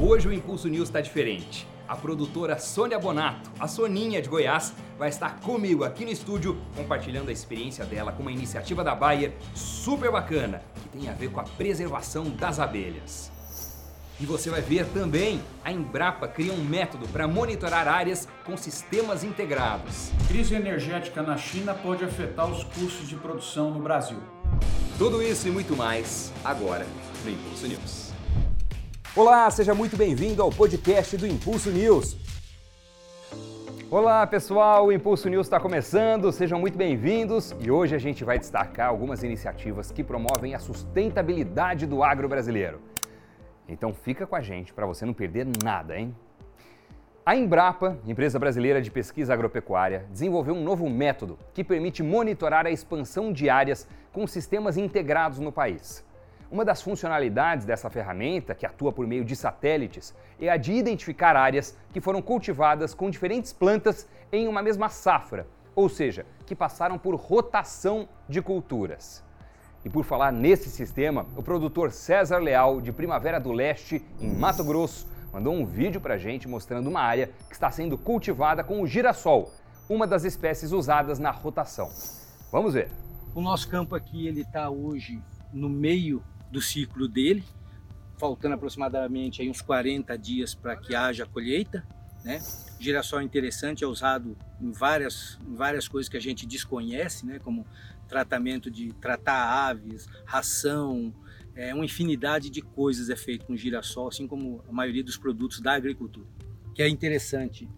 Hoje o Impulso News está diferente. A produtora Sônia Bonato, a Soninha de Goiás, vai estar comigo aqui no estúdio compartilhando a experiência dela com uma iniciativa da Bayer super bacana que tem a ver com a preservação das abelhas. E você vai ver também a Embrapa cria um método para monitorar áreas com sistemas integrados. Crise energética na China pode afetar os custos de produção no Brasil. Tudo isso e muito mais agora no Impulso News. Olá, seja muito bem-vindo ao podcast do Impulso News. Olá pessoal, o Impulso News está começando, sejam muito bem-vindos e hoje a gente vai destacar algumas iniciativas que promovem a sustentabilidade do agro brasileiro. Então fica com a gente para você não perder nada, hein? A Embrapa, empresa brasileira de pesquisa agropecuária, desenvolveu um novo método que permite monitorar a expansão de áreas com sistemas integrados no país. Uma das funcionalidades dessa ferramenta, que atua por meio de satélites, é a de identificar áreas que foram cultivadas com diferentes plantas em uma mesma safra, ou seja, que passaram por rotação de culturas. E por falar nesse sistema, o produtor César Leal, de Primavera do Leste, em Mato Grosso, mandou um vídeo para a gente mostrando uma área que está sendo cultivada com o girassol, uma das espécies usadas na rotação. Vamos ver. O nosso campo aqui ele está hoje no meio do ciclo dele, faltando aproximadamente aí uns 40 dias para que haja colheita. Né? Girassol é interessante, é usado em várias, em várias coisas que a gente desconhece, né? como tratamento de tratar aves, ração, é, uma infinidade de coisas é feito com girassol, assim como a maioria dos produtos da agricultura. Que é interessante.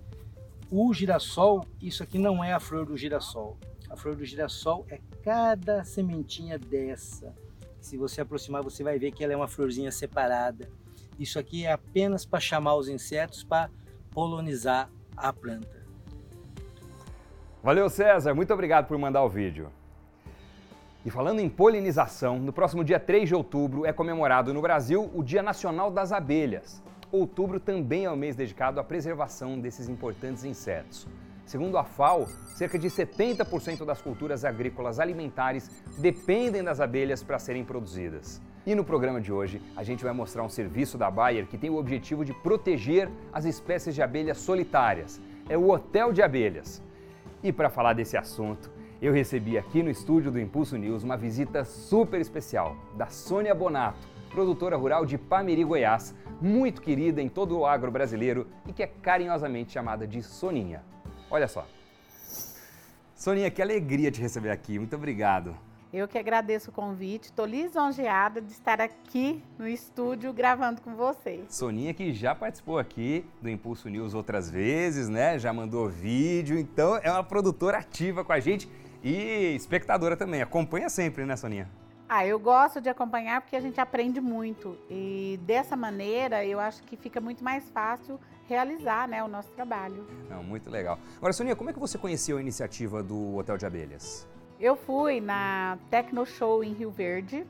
O girassol, isso aqui não é a flor do girassol. A flor do girassol é cada sementinha dessa. Se você aproximar, você vai ver que ela é uma florzinha separada. Isso aqui é apenas para chamar os insetos para polonizar a planta. Valeu, César. Muito obrigado por mandar o vídeo. E falando em polinização, no próximo dia 3 de outubro é comemorado no Brasil o Dia Nacional das Abelhas. Outubro também é o mês dedicado à preservação desses importantes insetos. Segundo a FAO, cerca de 70% das culturas agrícolas alimentares dependem das abelhas para serem produzidas. E no programa de hoje, a gente vai mostrar um serviço da Bayer que tem o objetivo de proteger as espécies de abelhas solitárias. É o Hotel de Abelhas. E para falar desse assunto, eu recebi aqui no estúdio do Impulso News uma visita super especial da Sônia Bonato, produtora rural de Pameri, Goiás, muito querida em todo o agro brasileiro e que é carinhosamente chamada de Soninha. Olha só. Soninha, que alegria te receber aqui. Muito obrigado. Eu que agradeço o convite, estou lisonjeada de estar aqui no estúdio gravando com vocês. Soninha que já participou aqui do Impulso News outras vezes, né? Já mandou vídeo, então é uma produtora ativa com a gente e espectadora também. Acompanha sempre, né, Soninha? Ah, eu gosto de acompanhar porque a gente aprende muito. E dessa maneira eu acho que fica muito mais fácil realizar né, o nosso trabalho. Não, muito legal. Agora, Soninha, como é que você conheceu a iniciativa do Hotel de Abelhas? Eu fui na Tecno Show em Rio Verde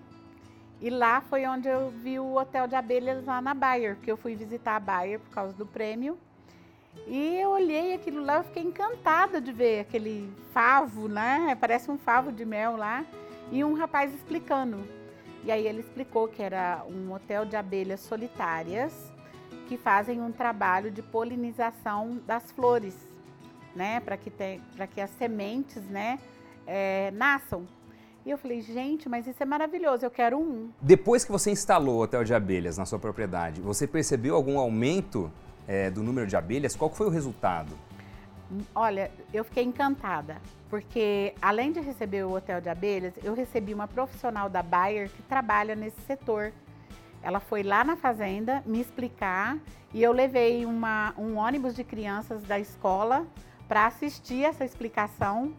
e lá foi onde eu vi o Hotel de Abelhas lá na Bayer, porque eu fui visitar a Bayer por causa do prêmio. E eu olhei aquilo lá, eu fiquei encantada de ver aquele favo, né? Parece um favo de mel lá. E um rapaz explicando. E aí ele explicou que era um hotel de abelhas solitárias que fazem um trabalho de polinização das flores, né? Para que, que as sementes, né? É, nasçam. E eu falei, gente, mas isso é maravilhoso, eu quero um. Depois que você instalou o hotel de abelhas na sua propriedade, você percebeu algum aumento é, do número de abelhas, qual foi o resultado? Olha, eu fiquei encantada, porque além de receber o hotel de abelhas, eu recebi uma profissional da Bayer que trabalha nesse setor. Ela foi lá na fazenda me explicar e eu levei uma, um ônibus de crianças da escola para assistir essa explicação,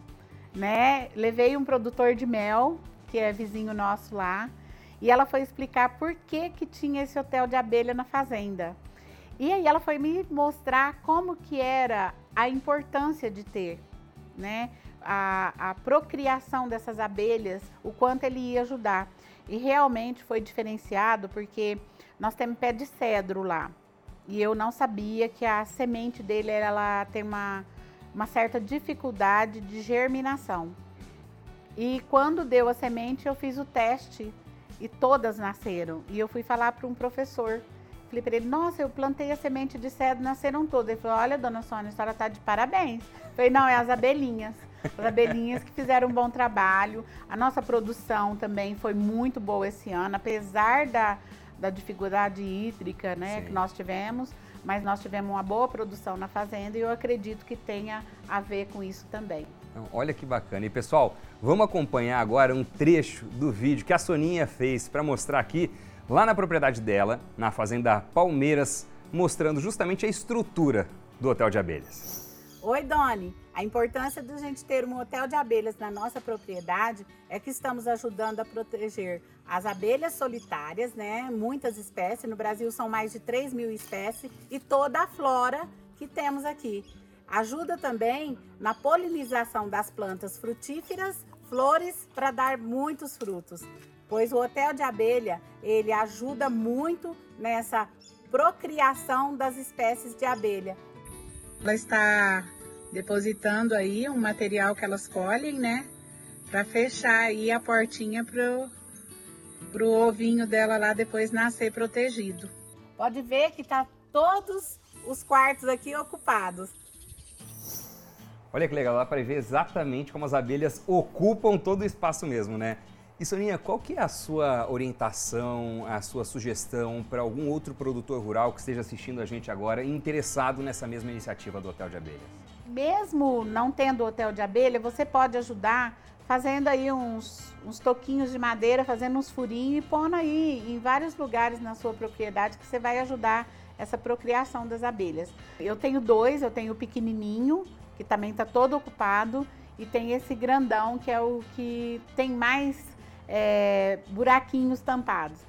né? Levei um produtor de mel, que é vizinho nosso lá, e ela foi explicar por que que tinha esse hotel de abelha na fazenda. E aí ela foi me mostrar como que era a importância de ter, né? A, a procriação dessas abelhas, o quanto ele ia ajudar. E realmente foi diferenciado porque nós temos pé de cedro lá. E eu não sabia que a semente dele ela tem uma, uma certa dificuldade de germinação. E quando deu a semente, eu fiz o teste e todas nasceram. E eu fui falar para um professor falei para ele, nossa, eu plantei a semente de cedro, nasceram todas. Ele falou, olha, dona Sônia, a senhora está de parabéns. Eu falei, não, é as abelhinhas. As abelhinhas que fizeram um bom trabalho. A nossa produção também foi muito boa esse ano, apesar da, da dificuldade hídrica né, que nós tivemos, mas nós tivemos uma boa produção na fazenda e eu acredito que tenha a ver com isso também. Então, olha que bacana. E pessoal, vamos acompanhar agora um trecho do vídeo que a Soninha fez para mostrar aqui, lá na propriedade dela, na Fazenda Palmeiras, mostrando justamente a estrutura do hotel de abelhas. Oi, Doni. A importância de a gente ter um hotel de abelhas na nossa propriedade é que estamos ajudando a proteger as abelhas solitárias, né? Muitas espécies, no Brasil são mais de 3 mil espécies, e toda a flora que temos aqui. Ajuda também na polinização das plantas frutíferas, flores para dar muitos frutos. Pois o hotel de abelha, ele ajuda muito nessa procriação das espécies de abelha. Ela está depositando aí um material que elas colhem, né? Para fechar aí a portinha pro, pro ovinho dela lá depois nascer protegido. Pode ver que tá todos os quartos aqui ocupados. Olha que legal, dá para ver exatamente como as abelhas ocupam todo o espaço mesmo, né? E Soninha, qual que é a sua orientação, a sua sugestão para algum outro produtor rural que esteja assistindo a gente agora interessado nessa mesma iniciativa do Hotel de Abelhas? Mesmo não tendo hotel de abelha, você pode ajudar fazendo aí uns, uns toquinhos de madeira, fazendo uns furinhos e pondo aí em vários lugares na sua propriedade que você vai ajudar essa procriação das abelhas. Eu tenho dois, eu tenho o pequenininho, que também está todo ocupado, e tem esse grandão, que é o que tem mais é, buraquinhos tampados.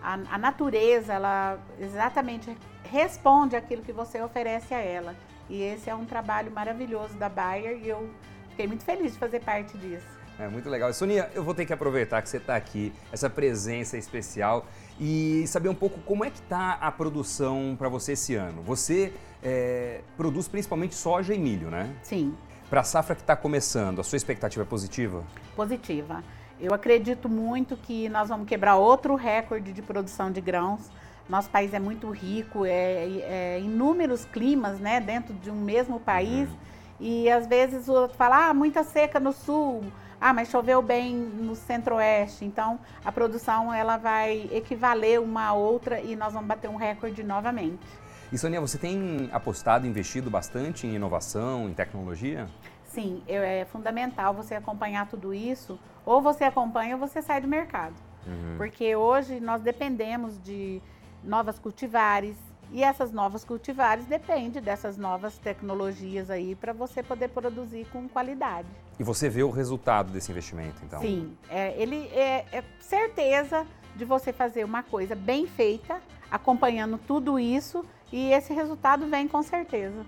A, a natureza, ela exatamente responde aquilo que você oferece a ela. E esse é um trabalho maravilhoso da Bayer e eu fiquei muito feliz de fazer parte disso. É muito legal. Sonia, eu vou ter que aproveitar que você está aqui, essa presença especial e saber um pouco como é que está a produção para você esse ano. Você é, produz principalmente soja e milho, né? Sim. Para a safra que está começando, a sua expectativa é positiva? Positiva. Eu acredito muito que nós vamos quebrar outro recorde de produção de grãos. Nosso país é muito rico, é, é inúmeros climas, né, dentro de um mesmo país. Uhum. E às vezes o outro fala, ah, muita seca no sul, ah, mas choveu bem no centro-oeste. Então, a produção ela vai equivaler uma a outra e nós vamos bater um recorde novamente. E Sonia, você tem apostado, investido bastante em inovação, em tecnologia? Sim, é fundamental você acompanhar tudo isso. Ou você acompanha ou você sai do mercado. Uhum. Porque hoje nós dependemos de novas cultivares, e essas novas cultivares dependem dessas novas tecnologias aí para você poder produzir com qualidade. E você vê o resultado desse investimento, então? Sim, é, ele é, é certeza de você fazer uma coisa bem feita, acompanhando tudo isso e esse resultado vem com certeza.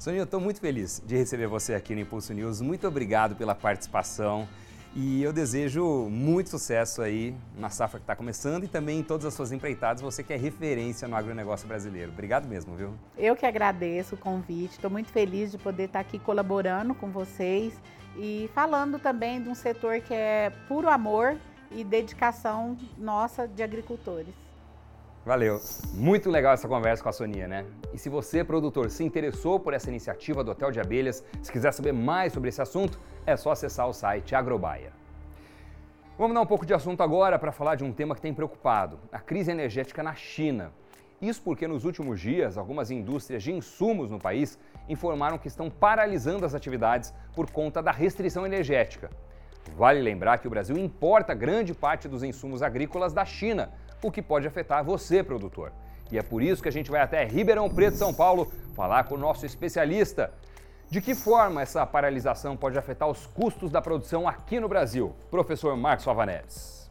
Sonia, eu estou muito feliz de receber você aqui no Impulso News. Muito obrigado pela participação. E eu desejo muito sucesso aí na safra que está começando e também em todas as suas empreitadas, você que é referência no agronegócio brasileiro. Obrigado mesmo, viu? Eu que agradeço o convite, estou muito feliz de poder estar aqui colaborando com vocês e falando também de um setor que é puro amor e dedicação nossa de agricultores. Valeu. Muito legal essa conversa com a Sonia, né? E se você, produtor, se interessou por essa iniciativa do Hotel de Abelhas, se quiser saber mais sobre esse assunto, é só acessar o site Agrobaia. Vamos dar um pouco de assunto agora para falar de um tema que tem preocupado: a crise energética na China. Isso porque nos últimos dias, algumas indústrias de insumos no país informaram que estão paralisando as atividades por conta da restrição energética. Vale lembrar que o Brasil importa grande parte dos insumos agrícolas da China, o que pode afetar você, produtor. E é por isso que a gente vai até Ribeirão Preto, São Paulo, falar com o nosso especialista. De que forma essa paralisação pode afetar os custos da produção aqui no Brasil? Professor Marcos Alvaneves.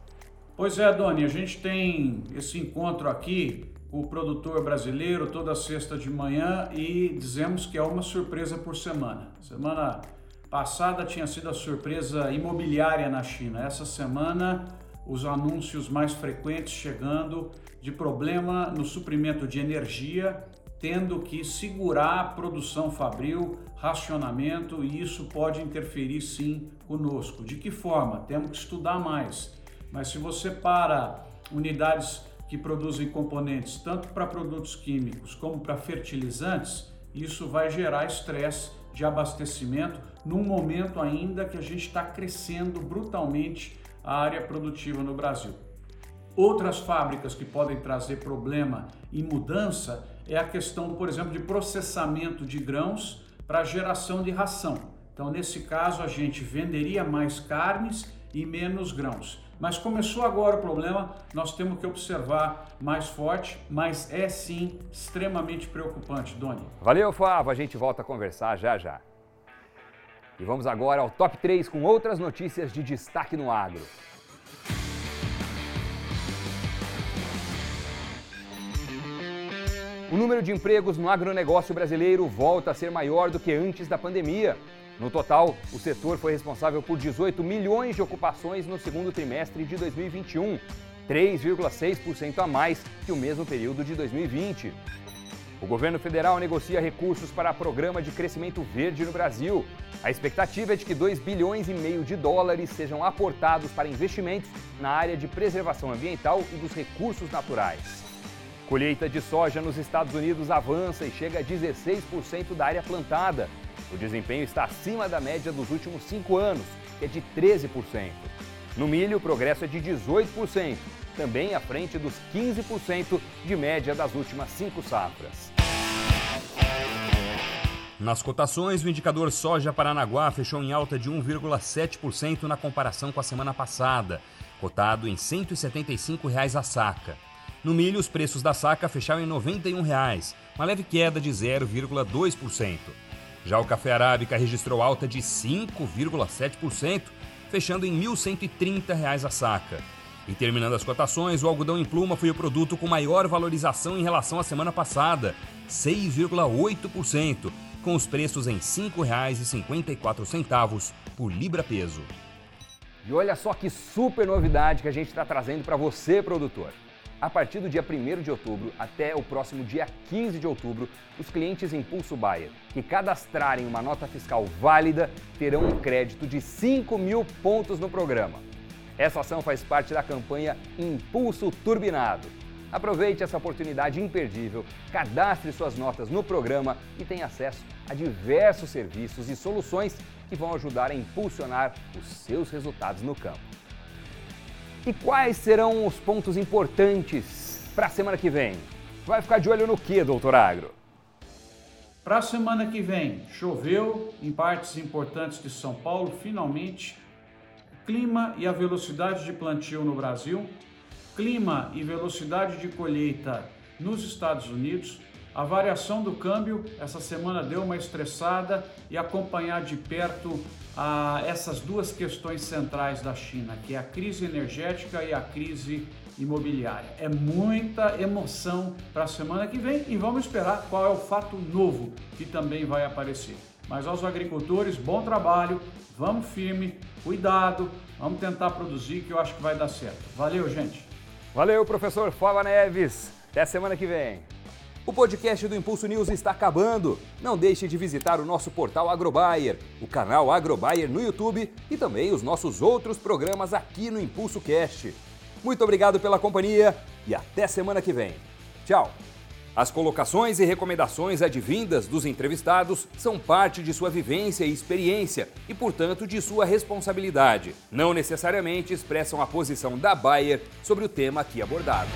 Pois é, Doni, a gente tem esse encontro aqui com o produtor brasileiro toda sexta de manhã e dizemos que é uma surpresa por semana. Semana passada tinha sido a surpresa imobiliária na China. Essa semana os anúncios mais frequentes chegando de problema no suprimento de energia, tendo que segurar a produção fabril, racionamento, e isso pode interferir sim conosco. De que forma? Temos que estudar mais. Mas se você para unidades que produzem componentes tanto para produtos químicos como para fertilizantes, isso vai gerar estresse de abastecimento num momento ainda que a gente está crescendo brutalmente a área produtiva no Brasil. Outras fábricas que podem trazer problema e mudança é a questão, por exemplo, de processamento de grãos para geração de ração. Então, nesse caso, a gente venderia mais carnes e menos grãos. Mas começou agora o problema, nós temos que observar mais forte, mas é sim extremamente preocupante, Doni. Valeu, Fábio. A gente volta a conversar já já. E vamos agora ao top 3 com outras notícias de destaque no agro. O número de empregos no agronegócio brasileiro volta a ser maior do que antes da pandemia. No total, o setor foi responsável por 18 milhões de ocupações no segundo trimestre de 2021, 3,6% a mais que o mesmo período de 2020. O governo federal negocia recursos para Programa de Crescimento Verde no Brasil. A expectativa é de que 2 bilhões e meio de dólares sejam aportados para investimentos na área de preservação ambiental e dos recursos naturais. Colheita de soja nos Estados Unidos avança e chega a 16% da área plantada. O desempenho está acima da média dos últimos cinco anos, que é de 13%. No milho, o progresso é de 18%, também à frente dos 15% de média das últimas cinco safras. Nas cotações, o indicador soja Paranaguá fechou em alta de 1,7% na comparação com a semana passada, cotado em 175 reais a saca. No milho, os preços da saca fecharam em 91 reais, uma leve queda de 0,2%. Já o café arábica registrou alta de 5,7%, fechando em 1.130 reais a saca. E terminando as cotações, o algodão em pluma foi o produto com maior valorização em relação à semana passada, 6,8%, com os preços em R$ 5,54 por libra-peso. E olha só que super novidade que a gente está trazendo para você, produtor. A partir do dia 1 de outubro até o próximo dia 15 de outubro, os clientes Impulso Bayer que cadastrarem uma nota fiscal válida terão um crédito de 5 mil pontos no programa. Essa ação faz parte da campanha Impulso Turbinado. Aproveite essa oportunidade imperdível, cadastre suas notas no programa e tenha acesso a diversos serviços e soluções que vão ajudar a impulsionar os seus resultados no campo. E quais serão os pontos importantes para a semana que vem? Vai ficar de olho no que, doutor Agro? Para a semana que vem, choveu em partes importantes de São Paulo, finalmente. Clima e a velocidade de plantio no Brasil, clima e velocidade de colheita nos Estados Unidos. A variação do câmbio essa semana deu uma estressada e acompanhar de perto a essas duas questões centrais da China, que é a crise energética e a crise imobiliária. É muita emoção para a semana que vem e vamos esperar qual é o fato novo que também vai aparecer. Mas aos agricultores, bom trabalho, vamos firme, cuidado, vamos tentar produzir que eu acho que vai dar certo. Valeu, gente. Valeu, professor Fava Neves. Até semana que vem. O podcast do Impulso News está acabando. Não deixe de visitar o nosso portal Agrobayer, o canal Agrobayer no YouTube e também os nossos outros programas aqui no Impulso Cast. Muito obrigado pela companhia e até semana que vem. Tchau! As colocações e recomendações advindas dos entrevistados são parte de sua vivência e experiência e, portanto, de sua responsabilidade. Não necessariamente expressam a posição da Bayer sobre o tema aqui abordado.